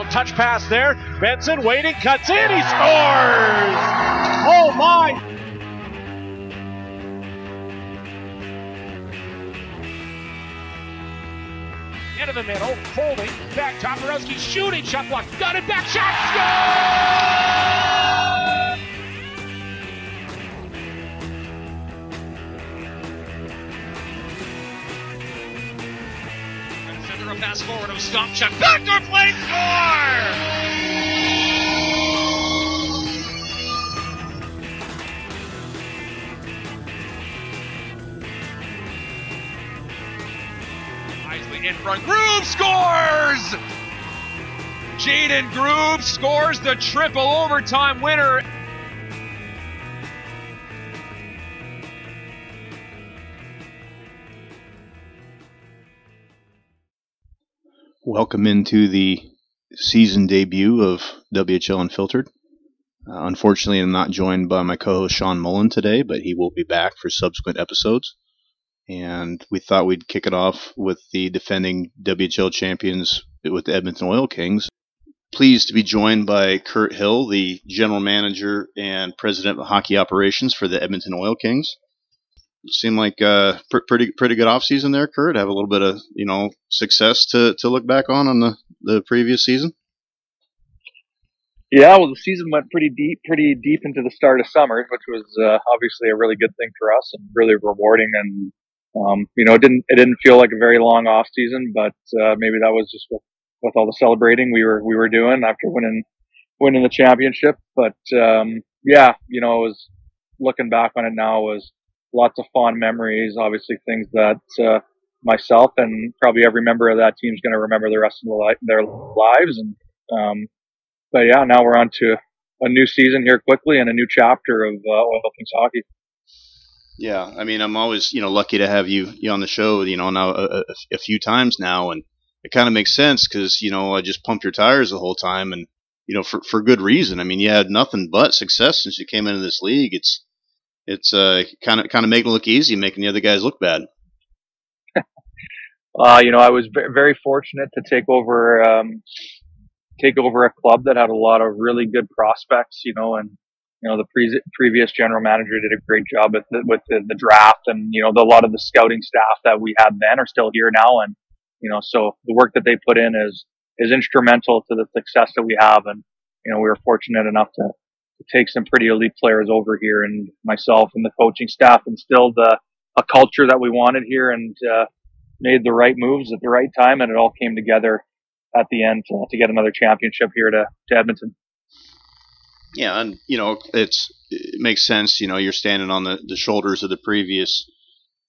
little touch pass there. Benson waiting, cuts in, he scores! Oh my! Into the middle, holding, back, Toporowski shooting, shot block, got it back, shot, score! Pass forward of Stopchuk, backdoor play, score! In front. Groove scores! Jaden Groove scores the triple overtime winner. Welcome into the season debut of WHL Unfiltered. Uh, unfortunately, I'm not joined by my co-host Sean Mullen today, but he will be back for subsequent episodes. And we thought we'd kick it off with the defending WHL champions with the Edmonton Oil Kings. Pleased to be joined by Kirt Hill, the general manager and president of hockey operations for the Edmonton Oil Kings. Seemed like uh, pr- pretty pretty good off season there, Kirt. Have a little bit of you know success to, to look back on on the, the previous season. Yeah, well, the season went pretty deep, pretty deep into the start of summer, which was uh, obviously a really good thing for us and really rewarding. And um, you know, it didn't it didn't feel like a very long off season, but uh, maybe that was just with, with all the celebrating we were we were doing after winning winning the championship. But um, yeah, you know, it was looking back on it now was lots of fond memories. Obviously, things that uh, myself and probably every member of that team is going to remember the rest of li- their lives. And um, but yeah, now we're on to a new season here quickly and a new chapter of uh, Oil Kings hockey. Yeah, I mean, I'm always you know lucky to have you you on the show. You know now a, a, a few times now, and it kind of makes sense because you know I just pumped your tires the whole time, and you know for for good reason. I mean, you had nothing but success since you came into this league. It's it's uh kind of kind of making it look easy, making the other guys look bad. Uh, you know, I was very fortunate to take over um, take over a club that had a lot of really good prospects. You know, and you know the pre- previous general manager did a great job with the, with the, the draft, and you know the, a lot of the scouting staff that we had then are still here now, and you know so the work that they put in is is instrumental to the success that we have, and you know we were fortunate enough to take some pretty elite players over here, and myself and the coaching staff instilled a, a culture that we wanted here, and uh, made the right moves at the right time, and it all came together at the end to, to get another championship here to, to Edmonton. Yeah, and you know it's it makes sense. You know, you're standing on the, the shoulders of the previous,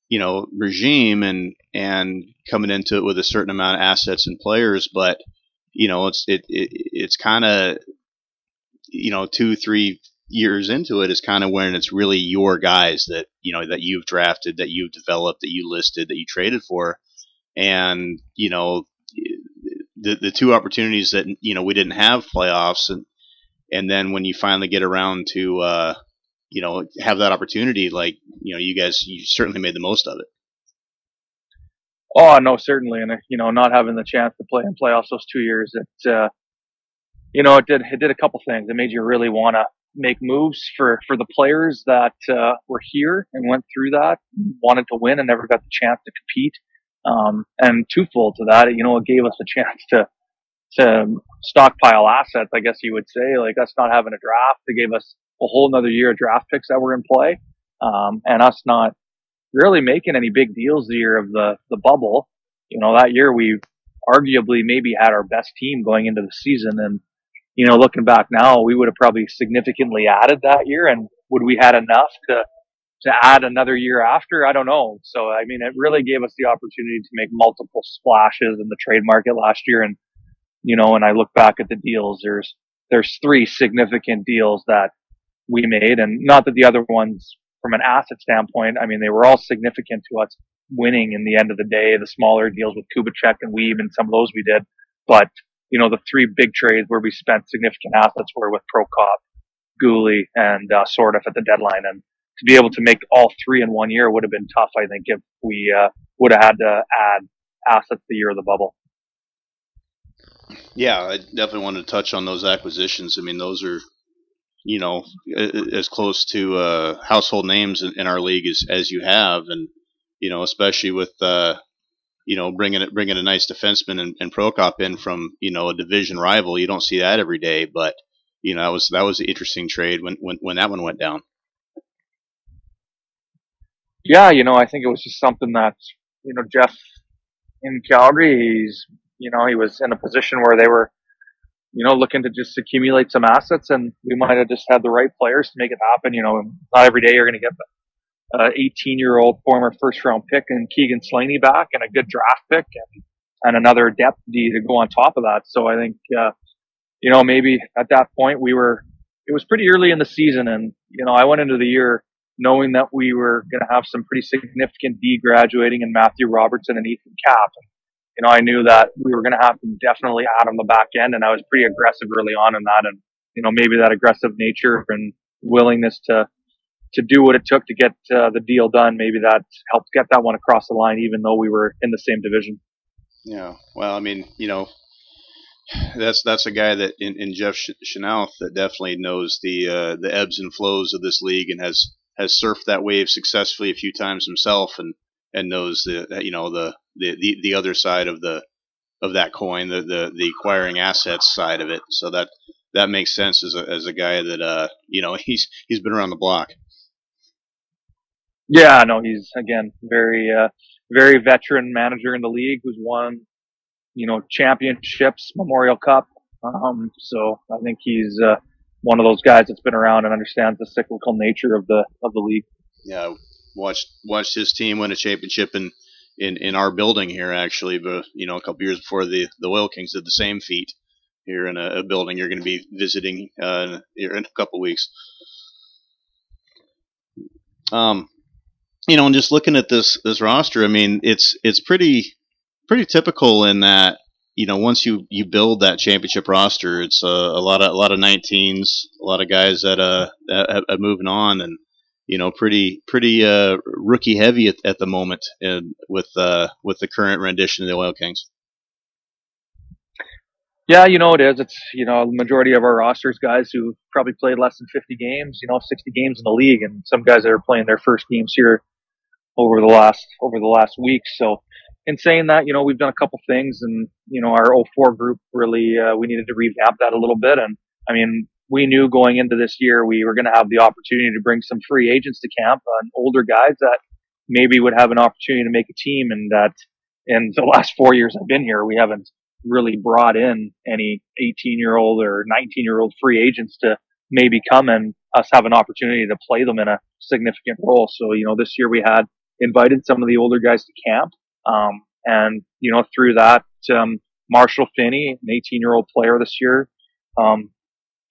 you know, regime and and coming into it with a certain amount of assets and players, but you know, it's it, it it's kind of you know two three years into it is kind of when it's really your guys that you know that you've drafted, that you've developed, that you listed, that you traded for, and you know the the two opportunities that you know we didn't have playoffs and and then when you finally get around to uh, you know have that opportunity, like you know you guys you certainly made the most of it. Oh no, certainly, and you know not having the chance to play in playoffs those two years, it uh, you know it did it did a couple things. It made you really want to make moves for for the players that uh, were here and went through that, wanted to win and never got the chance to compete. Um, and twofold to that, you know, it gave us a chance to to stockpile assets, I guess you would say, like us not having a draft. It gave us a whole another year of draft picks that were in play, um, and us not really making any big deals the year of the the bubble. You know, that year we arguably maybe had our best team going into the season, and you know, looking back now, we would have probably significantly added that year, and would we had enough to to add another year after? I don't know. So, I mean, it really gave us the opportunity to make multiple splashes in the trade market last year. And, you know, when I look back at the deals, there's, there's three significant deals that we made. And not that the other ones from an asset standpoint, I mean, they were all significant to us winning in the end of the day. The smaller deals with Kubicek and Weeb and some of those we did. But, you know, the three big trades where we spent significant assets were with Prokop, Guhle, and uh, Sourdif at the deadline. And, to be able to make all three in one year would have been tough, I think, if we uh, would have had to add assets the year of the bubble. Yeah, I definitely wanted to touch on those acquisitions. I mean, those are, you know, as close to uh, household names in, in, our league as, as you have, and you know, especially with uh, you know bringing it bringing a nice defenseman and, and Prokop in from you know a division rival. You don't see that every day, but you know that was that was an interesting trade when when when that one went down. Yeah, you know, I think it was just something that you know Jeff in Calgary, he's you know he was in a position where they were you know looking to just accumulate some assets, and we might have just had the right players to make it happen. You know, not every day you're going to get 18 year old former first round pick and Keegan Slaney back, and a good draft pick, and and another depth D to go on top of that. So I think uh, you know maybe at that point we were it was pretty early in the season, and you know I went into the year knowing that we were going to have some pretty significant D graduating in Matthew Robertson and Ethan. And, you know, I knew that we were going to have to definitely add on the back end, and I was pretty aggressive early on in that. And you know, maybe that aggressive nature and willingness to to do what it took to get uh, the deal done, maybe that helped get that one across the line, even though we were in the same division. Yeah, well, I mean, you know, that's that's a guy that in, in Jeff Chynoweth that definitely knows the uh, the ebbs and flows of this league and has has surfed that wave successfully a few times himself and and knows the you know the the the, the other side of the of that coin the, the the acquiring assets side of it. So that that makes sense as a as a guy that uh you know he's he's been around the block yeah no he's again very uh very veteran manager in the league who's won you know championships memorial cup um so i think he's uh one of those guys that's been around and understands the cyclical nature of the of the league. Yeah, watched watched his team win a championship in in, in our building here actually, but you know a couple years before the the Oil Kings did the same feat here in a, a building you're going to be visiting uh, here in a couple weeks. Um, you know, and just looking at this this roster, I mean, it's it's pretty pretty typical in that you know, once you, you build that championship roster, it's a lot of a lot of 19s, a lot of guys that uh that are moving on, and you know, pretty pretty uh, rookie heavy at, at the moment, and with uh with the current rendition of the Oil Kings. Yeah, you know it is. It's you know the majority of our rosters guys who probably played less than 50 games, you know, 60 games in the league, and some guys that are playing their first games here over the last over the last week. So in saying that, you know, we've done a couple things and, you know, our 04 group really, uh, we needed to revamp that a little bit. And I mean, we knew going into this year we were going to have the opportunity to bring some free agents to camp and older guys that maybe would have an opportunity to make a team. And that in the last four years I've been here, we haven't really brought in any 18 year old or 19 year old free agents to maybe come and us have an opportunity to play them in a significant role. So, you know, this year we had invited some of the older guys to camp um, and, you know, through that, um, Marshall Finney, an 18 year old player this year, um,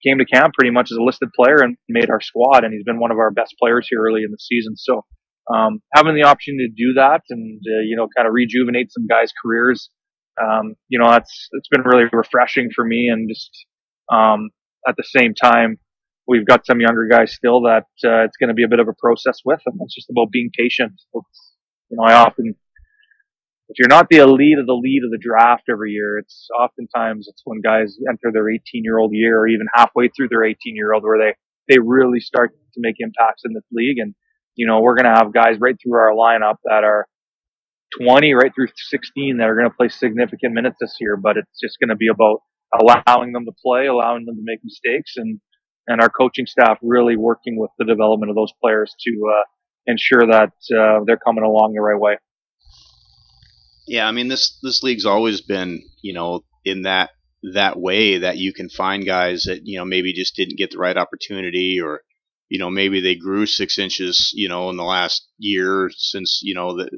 came to camp pretty much as a listed player and made our squad. And he's been one of our best players here early in the season. So, um, having the opportunity to do that and, uh, you know, kind of rejuvenate some guys' careers, um, you know, that's, it's been really refreshing for me. And just, at the same time, we've got some younger guys still that, uh, it's going to be a bit of a process with. And it's just about being patient. You know, I often, if you're not the elite of the lead of the draft every year, it's oftentimes it's when guys enter their 18 year old year or even halfway through their 18 year old where they, they really start to make impacts in this league. And, you know, we're going to have guys right through our lineup that are 20 right through 16 that are going to play significant minutes this year, but it's just going to be about allowing them to play, allowing them to make mistakes and, and our coaching staff really working with the development of those players to, uh, ensure that, uh, they're coming along the right way. Yeah, I mean this this league's always been you know in that that way that you can find guys that you know maybe just didn't get the right opportunity or you know maybe they grew six inches you know in the last year since you know the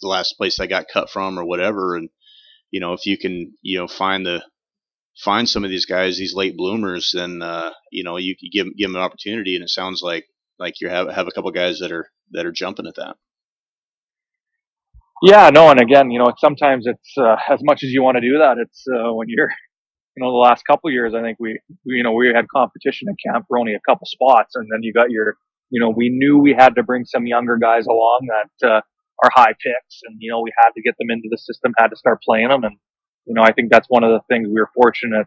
the last place I got cut from or whatever and you know if you can you know find the find some of these guys these late bloomers then uh, you know you, give give them an opportunity and it sounds like like you have have a couple guys that are that are jumping at that. Yeah, no, and again, you know, sometimes it's uh, as much as you want to do that. It's uh, when you're, you know, the last couple years, I think we, we, you know, we had competition in camp for only a couple spots, and then you got your, you know, we knew we had to bring some younger guys along that uh, are high picks, and you know, we had to get them into the system, had to start playing them, and you know, I think that's one of the things we were fortunate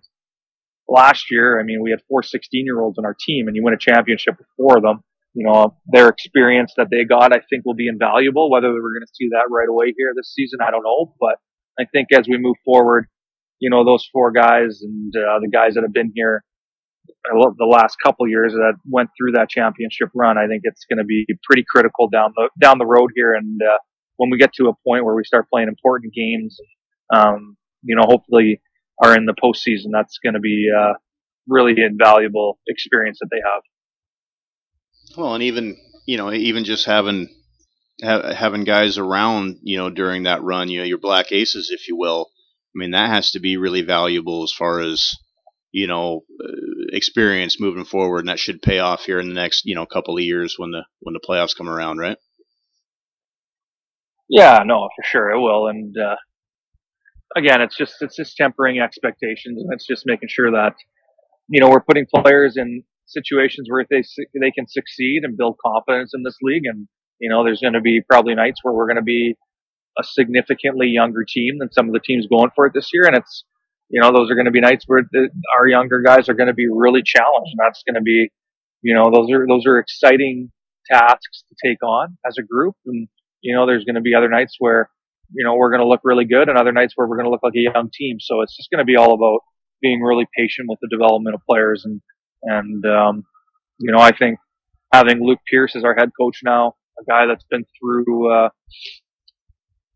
last year. I mean, we had four 16 year olds on our team and you win a championship with four of them. You know, their experience that they got, I think will be invaluable. Whether we're going to see that right away here this season, I don't know. But I think as we move forward, you know, those four guys and uh, the guys that have been here the last couple years that went through that championship run, I think it's going to be pretty critical down the down the road here. And uh, when we get to a point where we start playing important games, um, you know, hopefully are in the postseason, that's going to be uh, really invaluable experience that they have. Well, and even you know, even just having ha- having guys around, you know, during that run, you know, your black aces, if you will. I mean, that has to be really valuable as far as you know uh, experience moving forward, and that should pay off here in the next you know couple of years when the when the playoffs come around, right? Yeah, no, for sure it will, and uh, again, it's just it's just tempering expectations, and it's just making sure that you know we're putting players in situations where they they can succeed and build confidence in this league, and you know there's going to be probably nights where we're going to be a significantly younger team than some of the teams going for it this year, and it's you know those are going to be nights where the, our younger guys are going to be really challenged, and that's going to be you know those are those are exciting tasks to take on as a group, and you know there's going to be other nights where you know, we're going to look really good and other nights where we're going to look like a young team. So it's just going to be all about being really patient with the development of players. And, and, um, you know, I think having Luke Pierce as our head coach now, a guy that's been through, uh,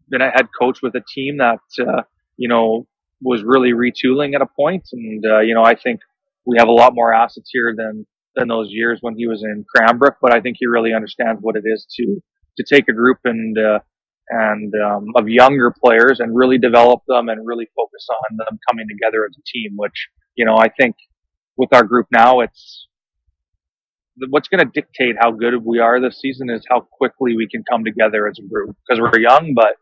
been a head coach with a team that, uh, you know, was really retooling at a point. And, uh, you know, I think we have a lot more assets here than, than those years when he was in Cranbrook, but I think he really understands what it is to, to take a group and, uh, and um, of younger players and really develop them and really focus on them coming together as a team. Which you know I think with our group now, it's what's going to dictate how good we are this season is how quickly we can come together as a group because we're young, but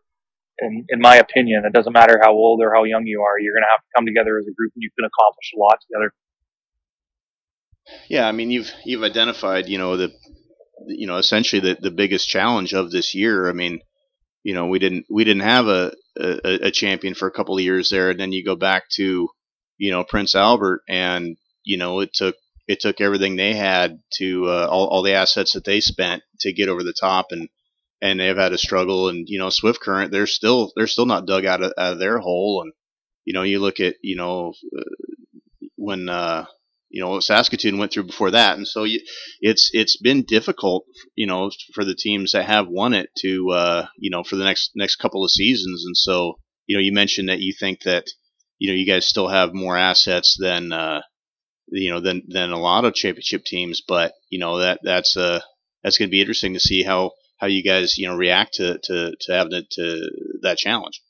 in, in my opinion, it doesn't matter how old or how young you are. You're going to have to come together as a group and you can accomplish a lot together. Yeah, I mean, you've you've identified, you know, the you know, essentially the the biggest challenge of this year. I mean, you know we didn't we didn't have a, a, a champion for a couple of years there, and then you go back to you know Prince Albert, and you know it took it took everything they had to uh, all, all the assets that they spent to get over the top, and and they've had a struggle. And you know Swift Current, they're still they're still not dug out of, out of their hole, and you know you look at you know uh, when uh, you know Saskatoon went through before that, and so it's it's been difficult, you know, for the teams that have won it to uh, you know for the next next couple of seasons, and so you know you mentioned that you think that you know you guys still have more assets than uh, you know than than a lot of championship teams, but you know that that's uh that's going to be interesting to see how how you guys you know react to to to having to that challenge.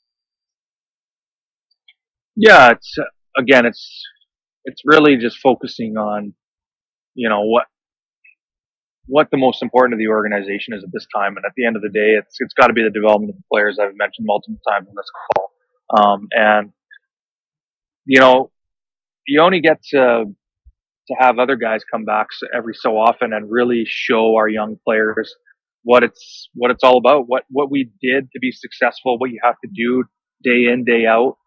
Yeah, it's again, it's it's really just focusing on, you know, what what the most important of the organization is at this time. And at the end of the day, it's it's got to be the development of the players. I've mentioned multiple times on this call. Um, and you know, you only get to to have other guys come back every so often and really show our young players what it's what it's all about. What what we did to be successful. What you have to do day in day out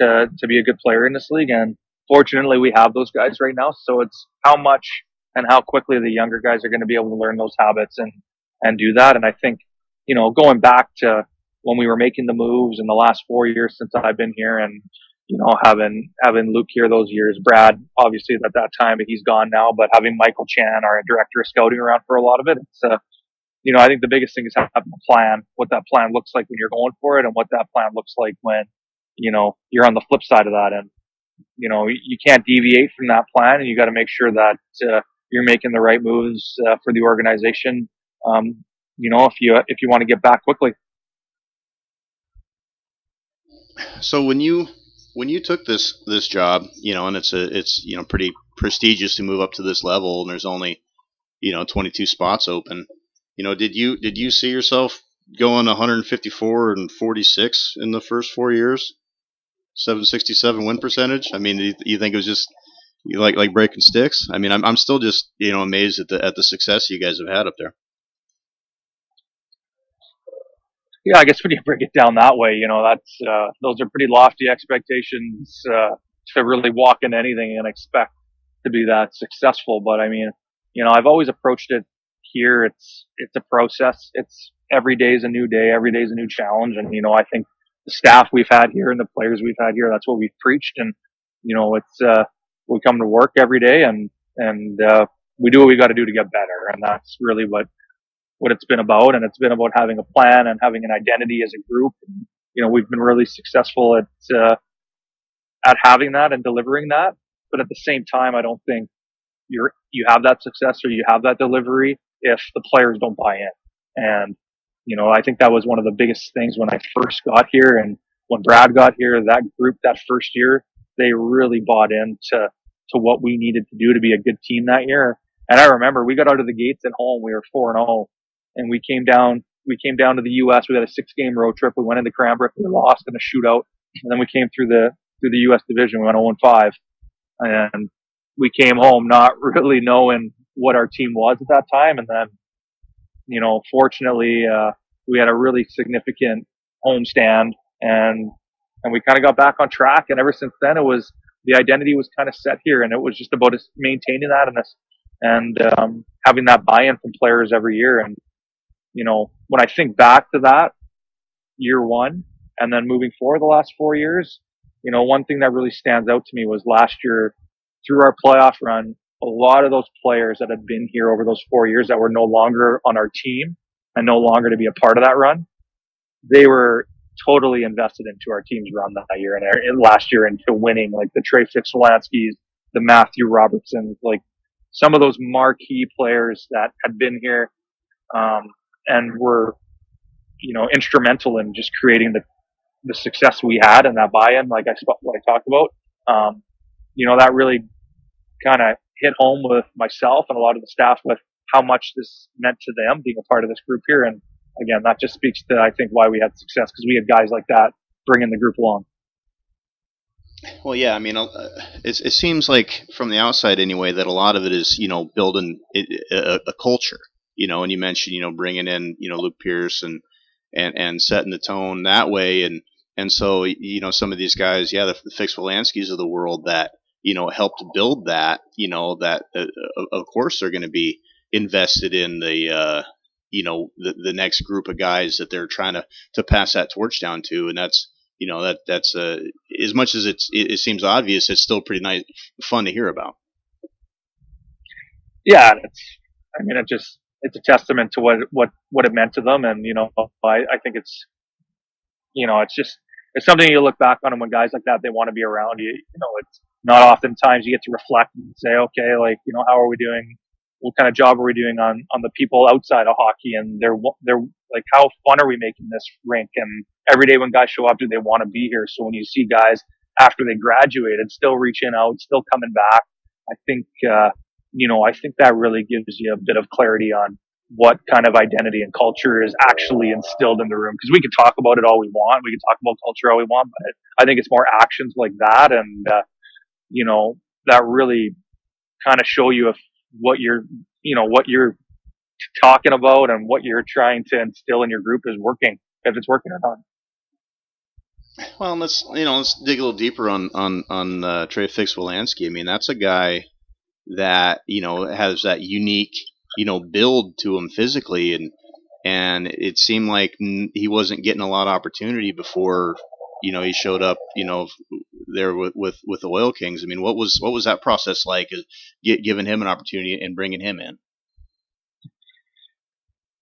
to to be a good player in this league. And fortunately we have those guys right now. So it's how much and how quickly the younger guys are going to be able to learn those habits and, and do that. And I think, you know, going back to when we were making the moves in the last four years since I've been here and, you know, having, having Luke here those years, Brad, obviously at that time, but he's gone now, but having Michael Chan, our director of scouting around for a lot of it, it's, uh, you know, I think the biggest thing is having a plan, what that plan looks like when you're going for it and what that plan looks like when, you know, you're on the flip side of that. And you know, you can't deviate from that plan and you got to make sure that, uh, you're making the right moves uh, for the organization. Um, you know, if you, if you want to get back quickly. So when you, when you took this, this job, you know, and it's a, it's, you know, pretty prestigious to move up to this level and there's only, you know, 22 spots open. You know, did you, did you see yourself going 154 and 46 in the first four years? 767 win percentage. I mean, you, you think it was just like like breaking sticks? I mean, I'm I'm still just you know amazed at the at the success you guys have had up there. yeah, I guess when you break it down that way, you know, that's, uh, those are pretty lofty expectations, uh, to really walk into anything and expect to be that successful. But I mean, you know, I've always approached it here. It's, it's a process. It's every day is a new day. Every day is a new challenge. And, you know, I think the staff we've had here and the players we've had here, that's what we've preached. And, you know, it's, uh, we come to work every day and, and, uh, we do what we got to do to get better. And that's really what, what it's been about. And it's been about having a plan and having an identity as a group. And, you know, we've been really successful at, uh, at having that and delivering that. But at the same time, I don't think you're, you have that success or you have that delivery if the players don't buy in. And, you know, I think that was one of the biggest things when I first got here and when Brad got here, that group that first year, they really bought into, to what we needed to do to be a good team that year. And I remember we got out of the gates at home. We were 4 and 0 and we came down, we came down to the U.S. We had a six game road trip. We went into Cranbrook. We lost in a shootout. And then we came through the, through the U.S. division. We went 0 5 and we came home not really knowing what our team was at that time. And then, you know, fortunately, uh, we had a really significant homestand and, and we kind of got back on track. And ever since then, it was, the identity was kind of set here and it was just about us maintaining that and us, and, um, having that buy-in from players every year. And, you know, when I think back to that year one and then moving forward the last four years, you know, one thing that really stands out to me was last year through our playoff run, a lot of those players that had been here over those four years that were no longer on our team and no longer to be a part of that run, they were totally invested into our team's run that year and, last year into winning, like the Trey Fix-Wolanskis, the Matthew Robertsons, like some of those marquee players that had been here, um, and were, you know, instrumental in just creating the, the success we had and that buy-in, like I, what I talked about. Um, you know, that really kind of hit home with myself and a lot of the staff with how much this meant to them being a part of this group here. And again, that just speaks to, I think, why we had success because we had guys like that bringing the group along. Well, yeah, I mean, uh, it, it seems like from the outside anyway that a lot of it is, you know, building a, a culture, you know, and you mentioned, you know, bringing in, you know, Luke Pierce and, and, and setting the tone that way. And, and so, you know, some of these guys, yeah, the, the Fix-Wolanskis of the world that, you know, helped build that, you know, that uh, of course they're going to be invested in the, uh, you know, the, the next group of guys that they're trying to, to pass that torch down to. And that's, you know, that, that's, uh, as much as it's, it, it seems obvious, it's still pretty nice, fun to hear about. Yeah. It's, I mean, it just, it's a testament to what, what, what it meant to them. And, you know, I, I think it's, you know, it's just, it's something you look back on and when guys like that, they want to be around you, you know, it's not oftentimes you get to reflect and say, okay, like, you know, how are we doing? what kind of job are we doing on on the people outside of hockey? And they're they're like how fun are we making this rink? And every day when guys show up do they want to be here? So when you see guys after they graduated still reaching out still coming back i think uh you know i think that really gives you a bit of clarity on what kind of identity and culture is actually instilled in the room. Because we can talk about it all we want. We can talk about culture all we want but i think it's more actions like that. And uh, you know that really kind of show you if what you're, you know, what you're talking about and what you're trying to instill in your group is working, if it's working or not. Well, let's you know let's dig a little deeper on on on uh, Trey Fix-Wolanski. I mean, that's a guy that you know has that unique you know build to him physically, and and it seemed like he wasn't getting a lot of opportunity before you know he showed up you know there with, with, with the Oil Kings. I mean, what was what was that process like, uh, giving him an opportunity and bringing him in?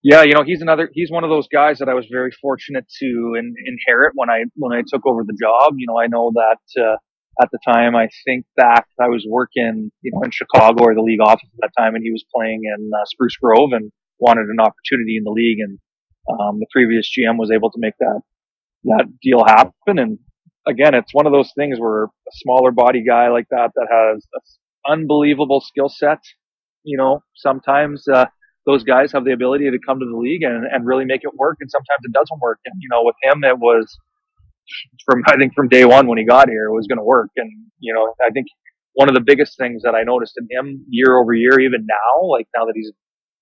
Yeah, you know, he's another. He's one of those guys that I was very fortunate to in, inherit when I when I took over the job. You know, I know that uh, at the time, I think back, I was working, you know, in Chicago or the league office at that time, and he was playing in uh, Spruce Grove and wanted an opportunity in the league, and um, the previous GM was able to make that that deal happen, and again, it's one of those things where a smaller body guy like that that has unbelievable skill set, you know, sometimes uh, those guys have the ability to come to the league and, and really make it work, and sometimes it doesn't work. And you know, with him, it was from I think from day one when he got here, it was going to work. And you know, I think one of the biggest things that I noticed in him year over year, even now, like now that he's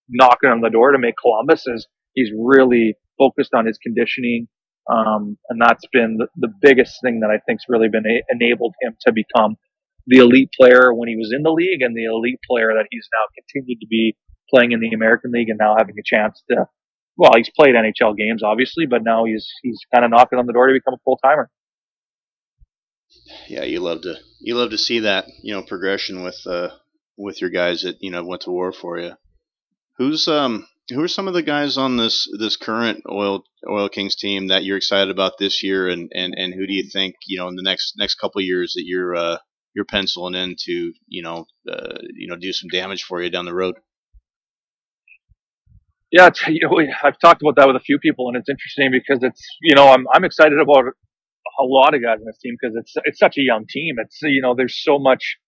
knocking on the door to make Columbus, is he's really focused on his conditioning. Um, and that's been the, the, biggest thing that I think's really been a- enabled him to become the elite player when he was in the league and the elite player that he's now continued to be playing in the American League and now having a chance to, well, he's played NHL games obviously, but now he's, he's kind of knocking on the door to become a full timer. Yeah, you love to you love to see that you know progression with uh with your guys that you know went to war for you. Who's um who are some of the guys on this this current oil oil kings team that you're excited about this year? And and and who do you think you know in the next next couple of years that you're uh you're penciling in to you know uh, you know do some damage for you down the road? Yeah you know i've talked about that with a few people and it's interesting because it's you know i'm i'm excited about a lot of guys in this team because it's it's such a young team. It's you know there's so much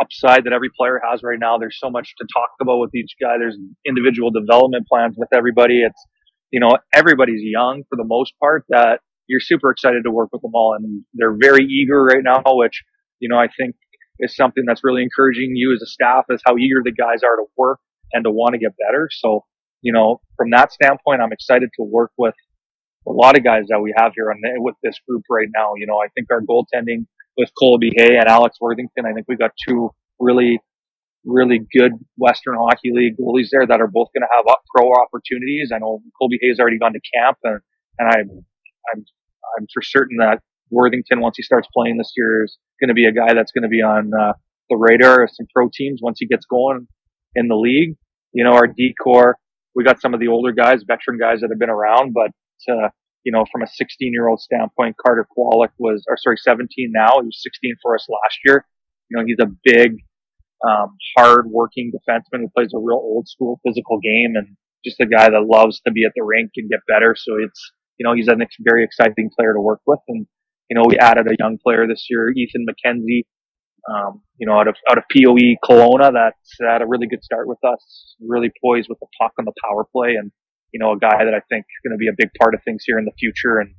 upside that every player has right now. There's so much to talk about with each guy. There's individual development plans with everybody. It's, you know, everybody's young for the most part that you're super excited to work with them all and they're very eager right now, which, you know, I think is something that's really encouraging you as a staff is how eager the guys are to work and to want to get better. So, you know, from that standpoint, I'm excited to work with a lot of guys that we have here on with this group right now. You know, I think our goaltending with Colby Hay and Alex Worthington. I think we've got two really, really good Western Hockey League goalies there that are both going to have pro opportunities. I know Colby Hay's already gone to camp, and and I'm I'm I'm for certain that Worthington, once he starts playing this year, is going to be a guy that's going to be on uh, the radar of some pro teams once he gets going in the league. You know, our decor, we got some of the older guys, veteran guys that have been around, but uh, you know, from a 16 year old standpoint, Carter Kowalyk was, or sorry, 17 now. He was 16 for us last year. You know, he's a big, um, hard working defenseman who plays a real old school physical game and just a guy that loves to be at the rink and get better. So it's, you know, he's a very exciting player to work with. And, you know, we added a young player this year, Ethan McKenzie, um, you know, out of, out of POE Kelowna that's had a really good start with us, really poised with the puck on the power play and, you know, a guy that I think is going to be a big part of things here in the future. And,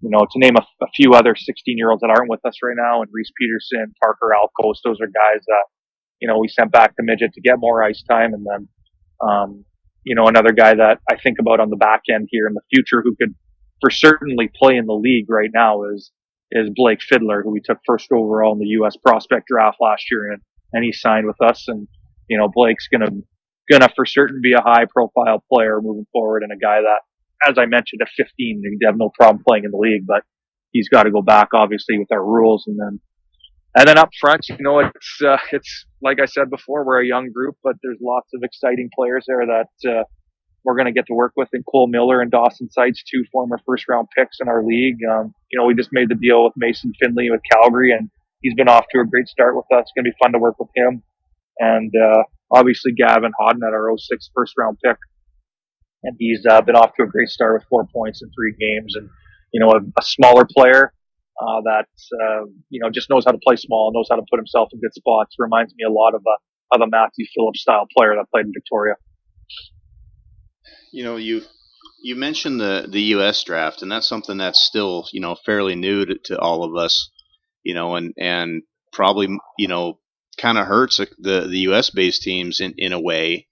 you know, to name a, a few other 16 year olds that aren't with us right now, and Reese Peterson, Parker Alcoast, those are guys that, you know, we sent back to midget to get more ice time. And then, um, you know, another guy that I think about on the back end here in the future who could for certainly play in the league right now is, is Blake Fiddler, who we took first overall in the U.S. prospect draft last year. And, and he signed with us. And, you know, Blake's going to gonna for certain be a high profile player moving forward and a guy that, as I mentioned, at 15, he'd have no problem playing in the league, but he's got to go back obviously with our rules and then, and then up front, you know, it's, uh, it's like I said before, we're a young group, but there's lots of exciting players there that, uh, we're going to get to work with in Cole Miller and Dawson Seitz, two former first round picks in our league. Um, you know, we just made the deal with Mason Finley with Calgary and he's been off to a great start with us. It's going to be fun to work with him. And, uh, obviously Gavin Hodnett at our 06 first round pick. And he's uh, been off to a great start with four points in three games. And, you know, a, a smaller player uh, that, uh, you know, just knows how to play small, knows how to put himself in good spots. Reminds me a lot of a, of a Matthew Phillips style player that played in Victoria. You know, you you mentioned the the U.S. draft, and that's something that's still you know fairly new to, to all of us. You know, and and probably you know kind of hurts the the U.S. based teams in, in a way.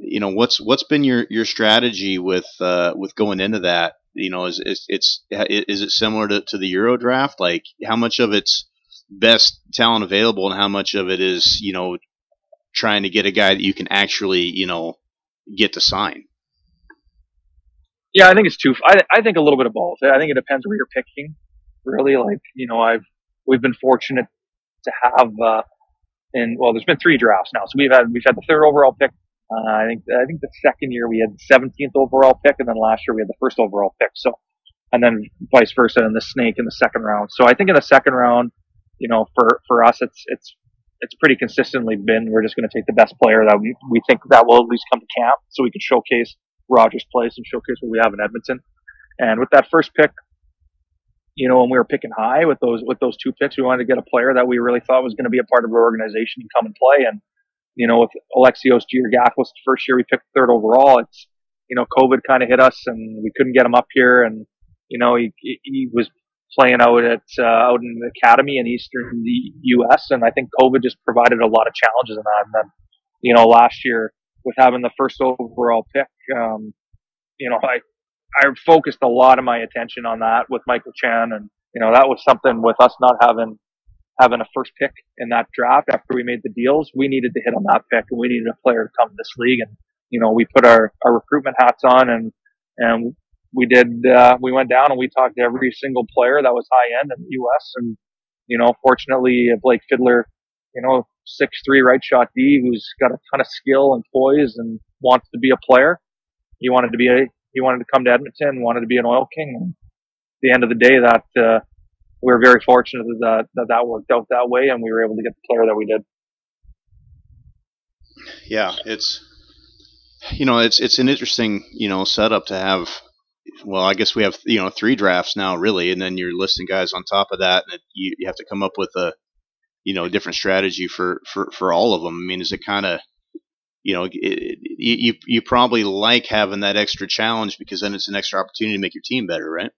You know, what's what's been your, your strategy with uh, with going into that? You know, is, it's is it similar to, to the Euro draft? Like, how much of it's best talent available, and how much of it is you know trying to get a guy that you can actually you know get to sign? Yeah, I think it's two. I, I think a little bit of both. I think it depends where you're picking. Really, like you know, I've we've been fortunate to have uh, and well, there's been three drafts now. So we've had we've had the third overall pick. Uh, I think I think the second year we had the 17th overall pick, and then last year we had the first overall pick. So, and then vice versa in the snake in the second round. So I think in the second round, you know, for for us, it's it's it's pretty consistently been we're just going to take the best player that we we think that will at least come to camp, so we can showcase Rogers Place and showcase what we have in Edmonton. And with that first pick, you know, when we were picking high with those with those two picks, we wanted to get a player that we really thought was going to be a part of our organization and come and play. And you know, with Alexios Georgakos, the first year we picked third overall, it's you know, COVID kind of hit us and we couldn't get him up here. And you know, he he was playing out at uh, out in the academy in eastern the U.S. And I think COVID just provided a lot of challenges in that. And then, you know, last year with having the first overall pick, um, you know, I I focused a lot of my attention on that with Michael Chan, and you know that was something with us not having having a first pick in that draft after we made the deals. We needed to hit on that pick, and we needed a player to come to this league, and you know we put our our recruitment hats on, and and we did uh, we went down and we talked to every single player that was high end in the U.S. and you know fortunately Blake Fiddler, you know six three right shot D who's got a ton of skill and poise and wants to be a player. He wanted to be a he wanted to come to Edmonton, wanted to be an oil king. And at the end of the day, that uh, we were very fortunate that, that that worked out that way, and we were able to get the player that we did. Yeah, it's you know it's it's an interesting you know setup to have. Well, I guess we have you know three drafts now, really, and then you're listing guys on top of that, and it, you you have to come up with a you know different strategy for for for all of them. I mean, is it kind of you know, it, you you probably like having that extra challenge because then it's an extra opportunity to make your team better, right?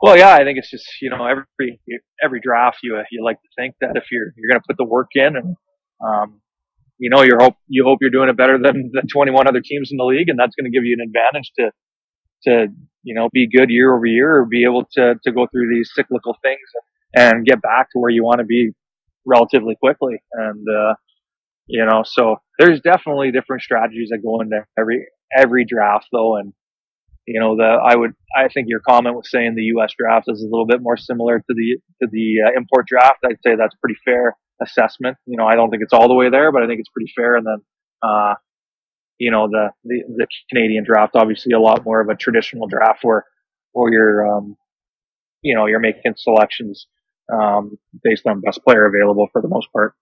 Well, yeah, I think it's just you know every every draft you you like to think that if you're you're going to put the work in and um, you know you hope you hope you're doing it better than the 21 other teams in the league, and that's going to give you an advantage to to you know be good year over year or be able to to go through these cyclical things and get back to where you want to be relatively quickly. And uh, you know, so there's definitely different strategies that go into every every draft though, and you know, the I would I think your comment was saying the U.S. draft is a little bit more similar to the to the uh, import draft. I'd say that's pretty fair assessment. You know, I don't think it's all the way there, but I think it's pretty fair. And then, uh, you know, the, the the Canadian draft obviously a lot more of a traditional draft where where you're um, you know, you're making selections um, based on best player available for the most part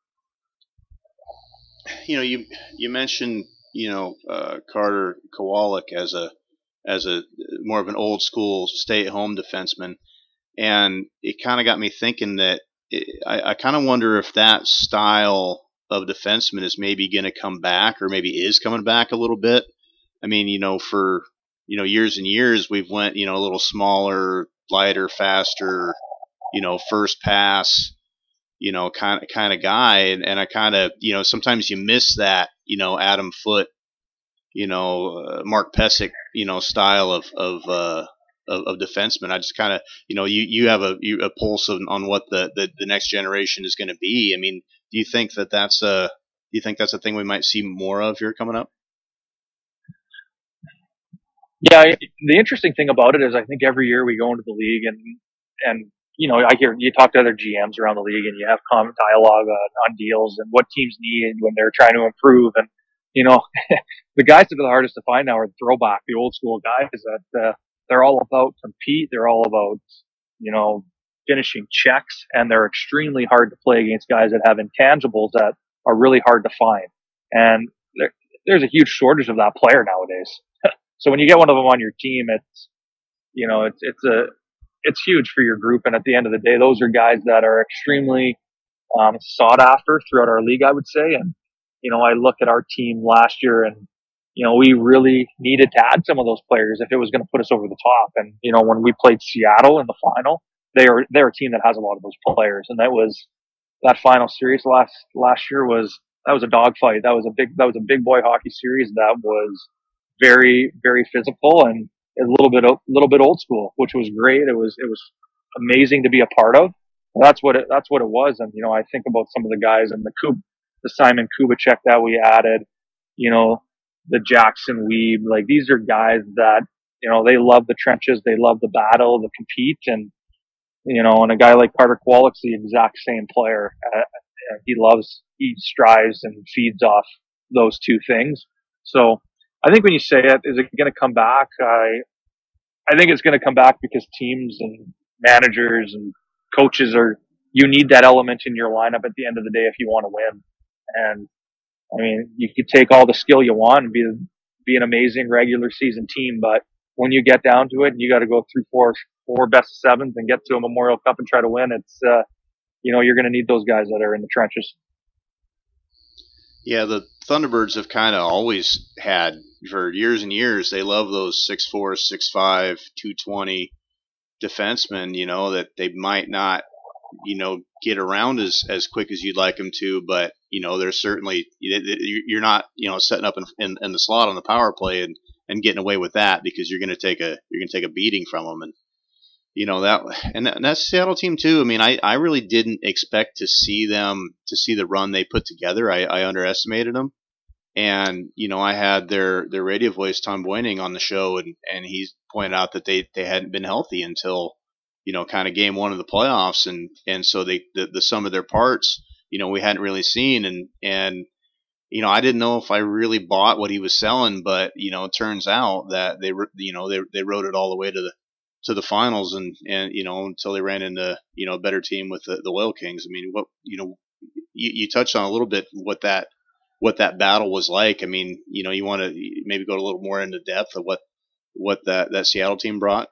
you know, you you mentioned you know uh, Carter Kowalyk as a as a more of an old school stay at home defenseman, and it kind of got me thinking that it, I, I kind of wonder if that style of defenseman is maybe going to come back, or maybe is coming back a little bit. I mean, you know, for you know years and years we've went you know a little smaller, lighter, faster, you know, first pass you know, kind of kind of guy, and, and I kind of you know sometimes you miss that you know Adam Foote, you know uh, Mark Pysyk, you know style of of uh, of, of defenseman. I just kind of you know you you have a you, a pulse on, on what the, the the next generation is going to be. I mean, do you think that that's a do you think that's a thing we might see more of here coming up? Yeah, the interesting thing about it is I think every year we go into the league and and you know, I hear you talk to other GMs around the league and you have common dialogue on, on deals and what teams need when they're trying to improve. And, you know, the guys that are the hardest to find now are the throwback, the old school guys that, uh, they're all about compete. They're all about, you know, finishing checks and they're extremely hard to play against guys that have intangibles that are really hard to find. And there, there's a huge shortage of that player nowadays. so when you get one of them on your team, it's, you know, it's, it's a, it's huge for your group. And at the end of the day, those are guys that are extremely um, sought after throughout our league, I would say. And you know, I look at our team last year, and you know, we really needed to add some of those players if it was going to put us over the top. And you know, when we played Seattle in the final, they are they're a team that has a lot of those players, and that was that final series last last year was that was a dogfight. That was a big that was a big boy hockey series that was very very physical and a little bit a little bit old school, which was great. It was it was amazing to be a part of. That's what it, that's what it was. And you know, I think about some of the guys and the Kub, the Simon Kubicek that we added. You know, the Jackson Weeb. Like these are guys that you know they love the trenches, they love the battle, the compete, and you know, and a guy like Carter Kowalyk's the exact same player. Uh, he loves, he strives and feeds off those two things. So I think when you say it, is it going to come back? I, I think it's going to come back because teams and managers and coaches are, you need that element in your lineup at the end of the day if you want to win. And I mean, you could take all the skill you want and be, be an amazing regular season team, but when you get down to it and you got to go through four, four best sevens and get to a Memorial Cup and try to win, it's, uh, you know, you're going to need those guys that are in the trenches. Yeah, the Thunderbirds have kind of always had for years and years. They love those six four, six five, two twenty defensemen. You know that they might not, you know, get around as as quick as you'd like them to, but you know, there's certainly you're not, you know, setting up in, in, in the slot on the power play and and getting away with that because you're going to take a you're going to take a beating from them and you know that and, that, and that's Seattle team too. I mean, I, I really didn't expect to see them to see the run they put together. I, I underestimated them, and you know I had their their radio voice Tom Boyning on the show, and and he pointed out that they they hadn't been healthy until you know kind of game one of the playoffs, and and so they the, the sum of their parts you know we hadn't really seen, and and you know, I didn't know if I really bought what he was selling, but you know, it turns out that they, you know, they they rode it all the way to the to the finals and and you know until they ran into you know a better team with the, the Oil Kings. I mean, what you know, you, you touched on a little bit what that what that battle was like. I mean, you know, you want to maybe go a little more into depth of what what that that Seattle team brought.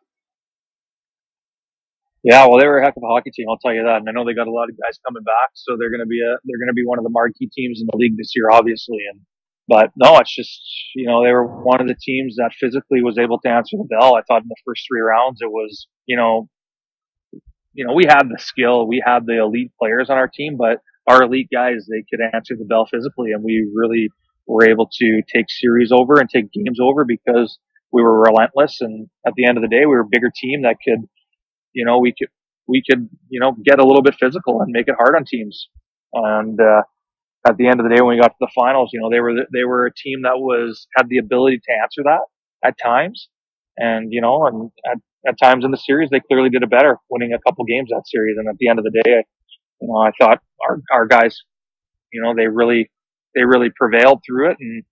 Yeah, well, they were a heck of a hockey team, I'll tell you that. And I know they got a lot of guys coming back, so they're going to be a they're going to be one of the marquee teams in the league this year, obviously. And but no, it's just, you know, they were one of the teams that physically was able to answer the bell. I thought in the first three rounds, it was, you know, you know, we had the skill, we had the elite players on our team, but our elite guys, they could answer the bell physically and we really were able to take series over and take games over because we were relentless. And at the end of the day, we were a bigger team that could, you know, we could, we could, you know, get a little bit physical and make it hard on teams. And, uh, at the end of the day, when we got to the finals, you know, they were, they were a team that was, had the ability to answer that at times. And, you know, and at, at times in the series, they clearly did it better, winning a couple games that series. And at the end of the day, you know, I thought our, our guys, you know, they really, they really prevailed through it and,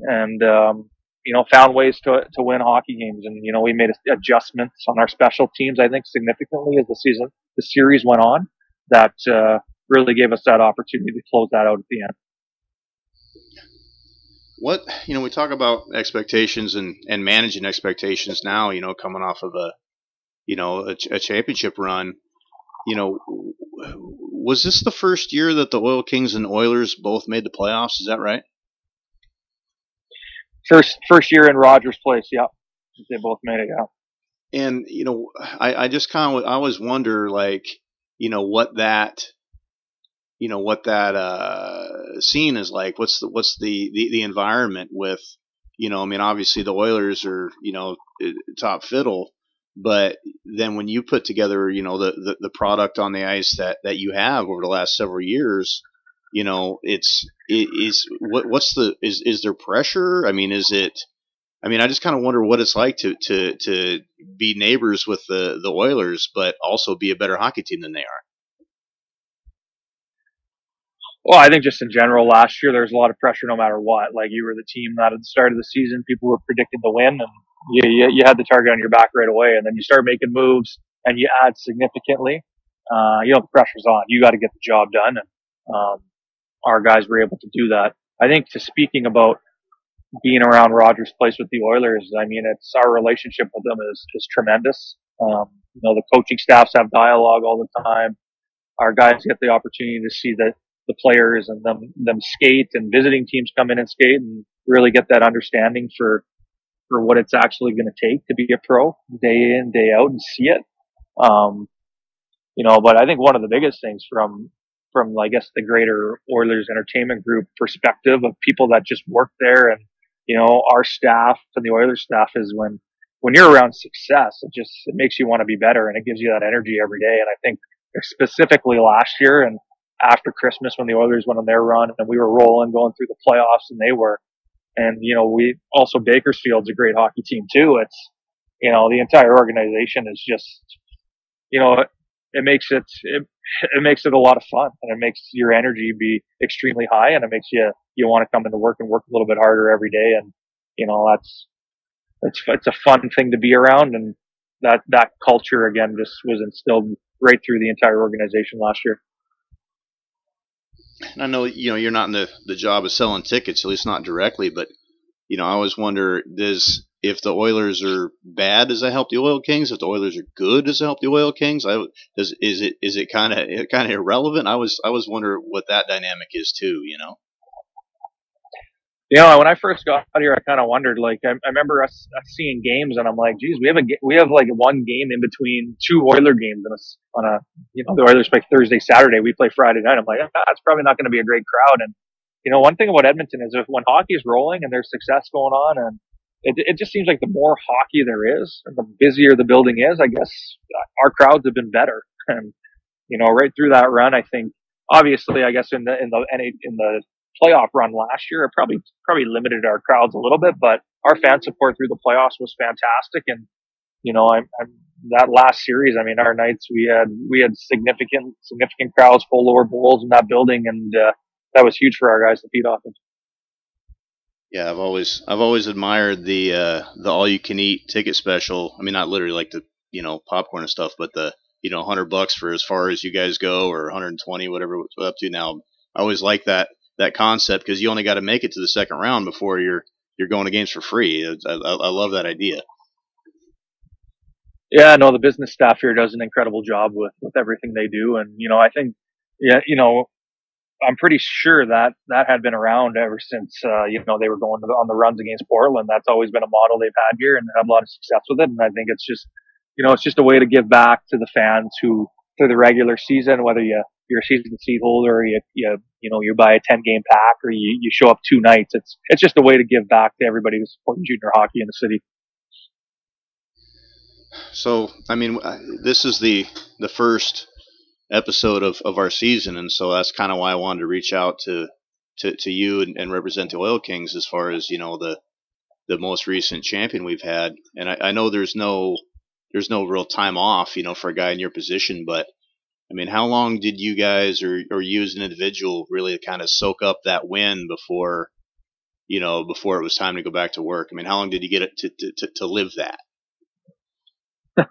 and, um, you know, found ways to, to win hockey games. And, you know, we made adjustments on our special teams, I think significantly as the season, the series went on that, uh, really gave us that opportunity to close that out at the end. What you know, we talk about expectations and and managing expectations now. You know, coming off of a you know a, a championship run. You know, was this the first year that the Oil Kings and Oilers both made the playoffs? Is that right? First first year in Rogers Place, yeah, they both made it. Yeah. And you know, I, I just kind of I always wonder like you know what that you know what that uh, scene is like. What's the what's the, the the environment with you know? I mean, obviously the Oilers are you know top fiddle, but then when you put together you know the, the, the product on the ice that that you have over the last several years, you know, it's it is what what's the is is there pressure? I mean, is it? I mean, I just kind of wonder what it's like to to to be neighbors with the the Oilers, but also be a better hockey team than they are. Well, I think just in general, last year there was a lot of pressure no matter what. Like you were the team that at the start of the season people were predicting to win, and you, you, you had the target on your back right away. And then you start making moves and you add significantly. Uh, you know the pressure's on. You got to get the job done, and um, our guys were able to do that. I think to speaking about being around Rogers Place with the Oilers, I mean, it's our relationship with them is is tremendous. Um, you know, the coaching staffs have dialogue all the time. Our guys get the opportunity to see that the players and them them skate and visiting teams come in and skate and really get that understanding for for what it's actually going to take to be a pro day in day out and see it. Um, you know, but I think one of the biggest things from from I guess the greater Oilers Entertainment Group perspective of people that just work there and you know our staff and the Oilers staff is when when you're around success, it just it makes you want to be better and it gives you that energy every day. And I think specifically last year and after Christmas when the Oilers went on their run and we were rolling going through the playoffs and they were. And, you know, we also Bakersfield's a great hockey team too. It's, you know, the entire organization is just, you know, it, it makes it, it, it makes it a lot of fun and it makes your energy be extremely high and it makes you, you want to come into work and work a little bit harder every day. And, you know, that's, it's, it's a fun thing to be around. And that, that culture again just was instilled right through the entire organization last year. I know you know you're not in the, the job of selling tickets, at least not directly, but you know I always wonder does if the Oilers are bad, does that help the Oil Kings? If the Oilers are good, does it help the Oil Kings? I does is it is it kind of kind of irrelevant? I was I was wonder what that dynamic is too. You know you know, when I first got out here, I kind of wondered. Like, I, I remember us, seeing games, and I'm like, geez, we have a we have like one game in between two Oiler games on a, on a you know the Oilers play Thursday, Saturday, we play Friday night. I'm like, ah, that's probably not going to be a great crowd. And you know, one thing about Edmonton is if when hockey is rolling and there's success going on, and it, it just seems like the more hockey there is, and the busier the building is. I guess our crowds have been better, and you know, right through that run, I think obviously, I guess in the in the in the playoff run last year, it probably probably limited our crowds a little bit, but our fan support through the playoffs was fantastic, and you know, I'm, I'm that last series. I mean, our nights we had we had significant significant crowds, full lower bowls in that building, and uh, that was huge for our guys to feed off of. Yeah, I've always I've always admired the uh, the all you can eat ticket special. I mean, not literally like the you know popcorn and stuff, but the you know hundred bucks for as far as you guys go, or 120, whatever it's up to now. I always like that that concept because you only got to make it to the second round before you're you're going to games for free. I, I, I love that idea. Yeah, no, the business staff here does an incredible job with with everything they do, and you know, I think, yeah, you know, I'm pretty sure that that had been around ever since uh, you know they were going the, on the runs against Portland. That's always been a model they've had here, and had a lot of success with it. And I think it's just, you know, it's just a way to give back to the fans who through the regular season, whether you you're a season seat holder, you you you know you buy a 10 game pack, or you you show up two nights. It's it's just a way to give back to everybody who's supporting junior hockey in the city. So, I mean, this is the the first episode of, of our season, and so that's kind of why I wanted to reach out to to, to you and, and, represent the Oil Kings as far as you know the the most recent champion we've had. And I, I know there's no there's no real time off, you know, for a guy in your position, but I mean, how long did you guys or or you as an individual really kind of soak up that win before you know before it was time to go back to work? I mean, how long did you get it to to, to, to live that?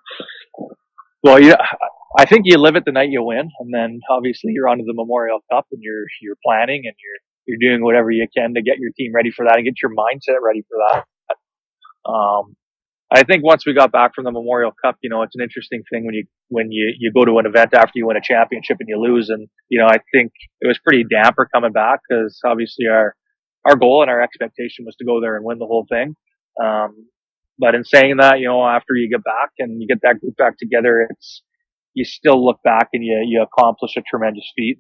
well, yeah, I think you live it the night you win, and then obviously you're on to the Memorial Cup, and you're you're planning and you're you're doing whatever you can to get your team ready for that and get your mindset ready for that. Um, I think once we got back from the Memorial Cup, you know, it's an interesting thing when you when you you go to an event after you win a championship and you lose, and you know, I think it was pretty damper coming back because obviously our our goal and our expectation was to go there and win the whole thing. Um, but in saying that, you know, after you get back and you get that group back together, it's, you still look back and you, you accomplish a tremendous feat.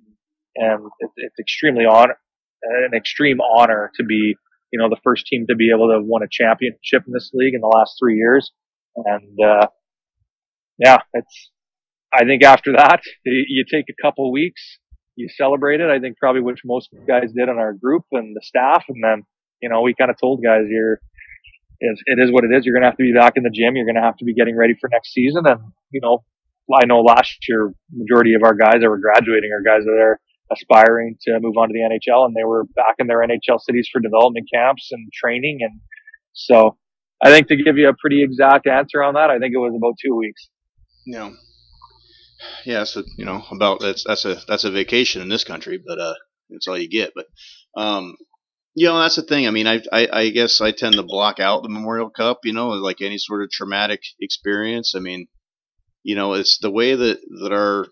And it's, it's extremely honor, an extreme honor to be, you know, the first team to be able to win a championship in this league in the last three years. And, uh, yeah, it's, I think after that, you take a couple weeks, you celebrate it. I think probably which most guys did in our group and the staff. And then, you know, we kind of told guys you're, it is what it is. You're going to have to be back in the gym. You're going to have to be getting ready for next season. And, you know, I know last year, majority of our guys that were graduating are guys that are aspiring to move on to the NHL and they were back in their NHL cities for development camps and training. And so I think to give you a pretty exact answer on that, I think it was about two weeks. Yeah. Yeah. So, you know, about that's, that's a, that's a vacation in this country, but, uh, that's all you get. But, um, you know, that's the thing. I mean, I, I, I guess I tend to block out the Memorial Cup. You know, like any sort of traumatic experience. I mean, you know, it's the way that that our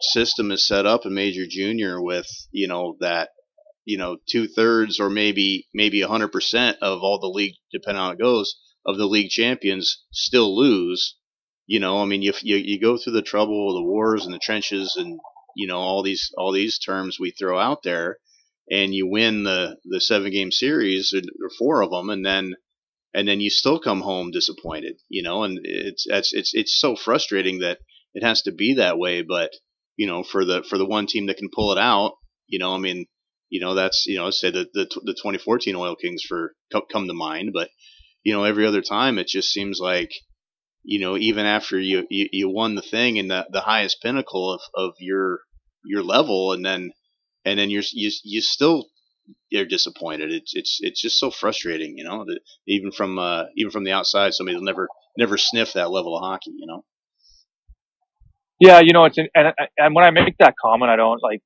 system is set up in Major Junior with you know that you know two thirds or maybe maybe hundred percent of all the league, depending on how it goes, of the league champions still lose. You know, I mean, you you, you go through the trouble, the wars and the trenches, and you know all these all these terms we throw out there and you win the the seven game series or four of them, and then and then you still come home disappointed, you know, and it's it's it's it's so frustrating that it has to be that way. But you know, for the for the one team that can pull it out, you know, I mean, you know, that's you know, say the the, the 2014 Oil Kings for come to mind, but you know, every other time it just seems like you know, even after you, you, you won the thing and the, the highest pinnacle of, of your your level, and then and then you're you you still you're disappointed. It's it's it's just so frustrating, you know. That even from uh, even from the outside, somebody will never never sniff that level of hockey, you know. Yeah, you know, it's and and when I make that comment, I don't like.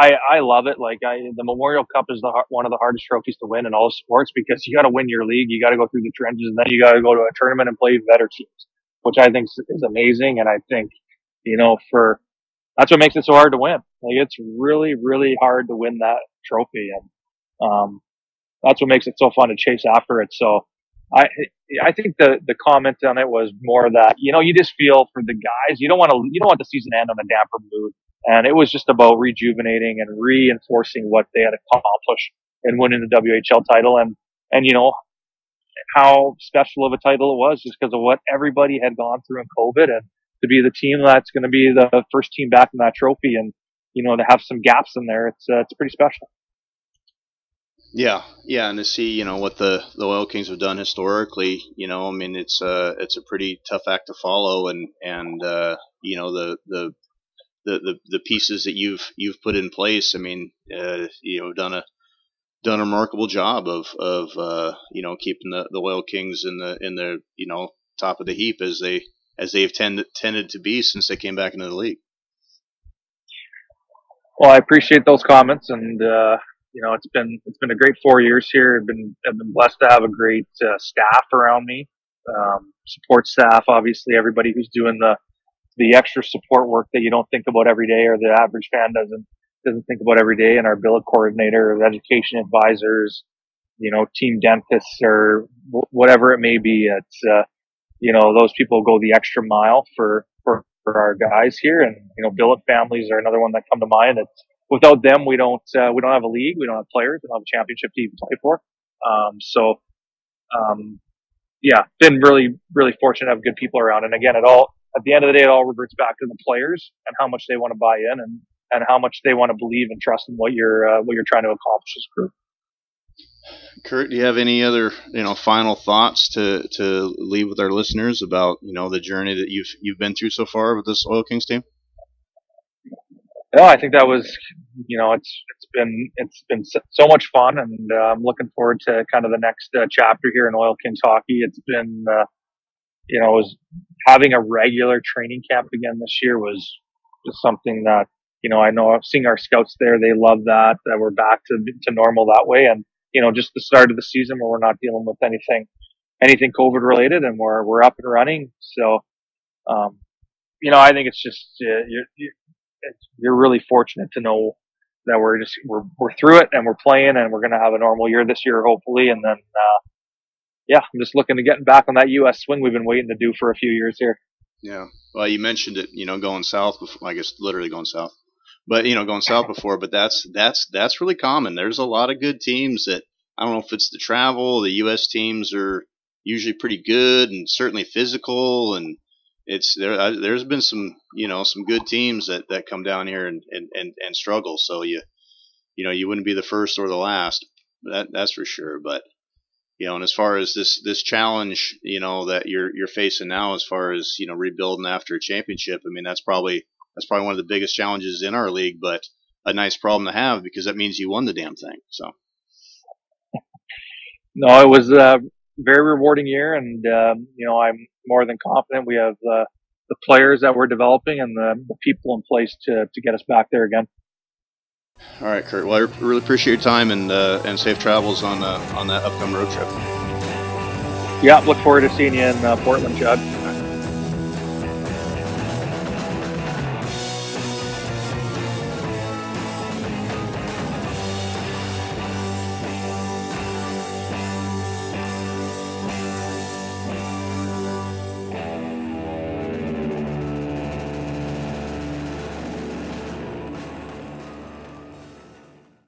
I I love it. Like I, the Memorial Cup is the one of the hardest trophies to win in all sports because you got to win your league, you got to go through the trenches, and then you got to go to a tournament and play better teams, which I think is amazing. And I think, you know, for that's what makes it so hard to win. Like it's really, really hard to win that trophy, and um, that's what makes it so fun to chase after it. So I, I think the the comment on it was more that you know you just feel for the guys. You don't want to, you don't want the season end on a damper mood, and it was just about rejuvenating and reinforcing what they had accomplished in winning the WHL title, and and you know how special of a title it was just because of what everybody had gone through in COVID and to be the team that's going to be the first team back in that trophy and, you know, to have some gaps in there, it's, uh, it's pretty special. Yeah, yeah, and to see you know what the the Oil Kings have done historically, you know, I mean it's uh it's a pretty tough act to follow, and and uh, you know the the the, the, pieces that you've you've put in place. I mean, uh, you know, done a done a remarkable job of of uh, you know keeping the, the Oil Kings in the in the you know top of the heap as they as they've tended tended to be since they came back into the league. Well, I appreciate those comments, and uh, you know, it's been it's been a great four years here. I've been I've been blessed to have a great uh, staff around me, um, support staff, obviously everybody who's doing the the extra support work that you don't think about every day, or the average fan doesn't doesn't think about every day. And our billet coordinator, education advisors, you know, team dentists, or w- whatever it may be. It's uh, you know, those people go the extra mile for for for our guys here, and you know, billet families are another one that come to mind. It's without them, we don't uh, we don't have a league, we don't have players, we don't have a championship to even play for. Um, so, um, yeah, been really really fortunate to have good people around. And again, it all at the end of the day, it all reverts back to the players and how much they want to buy in and and how much they want to believe and trust in what you're uh, what you're trying to accomplish as a group. Kirt, do you have any other you know final thoughts to to leave with our listeners about you know the journey that you've you've been through so far with this Oil Kings team? No, I think that was, you know, it's it's been it's been so much fun, and uh, I'm looking forward to kind of the next uh, chapter here in Oil Kings hockey. It's been, uh, you know, was having a regular training camp again this year was just something that, you know, I know I'm seeing our scouts there. They love that that we're back to to normal that way, and you know, just the start of the season where we're not dealing with anything anything COVID related, and we're we're up and running. So, um, you know, I think it's just uh, you're, you're you're really fortunate to know that we're just we're we're through it and we're playing and we're going to have a normal year this year hopefully and then uh, yeah I'm just looking to getting back on that U.S. swing we've been waiting to do for a few years here. Yeah, well, you mentioned it, you know, going south. Before, I guess literally going south, but you know, going south before. But that's that's that's really common. There's a lot of good teams that I don't know if it's the travel. The U.S. teams are usually pretty good and certainly physical and it's there. There's been some, you know, some good teams that, that come down here and, and, and, and struggle. So you, you know, you wouldn't be the first or the last. That that's for sure. But you know, and as far as this this challenge, you know, that you're you're facing now, as far as you know, rebuilding after a championship, I mean, that's probably that's probably one of the biggest challenges in our league. But a nice problem to have because that means you won the damn thing. So. No, it was a very rewarding year, and um, you know, I'm more than confident we have uh, the players that we're developing and the, the, people in place to, to get us back there again. All right, Kirt. Well, I really appreciate your time and uh, and safe travels on uh, on that upcoming road trip. Yeah, look forward to seeing you in uh, Portland, Chad.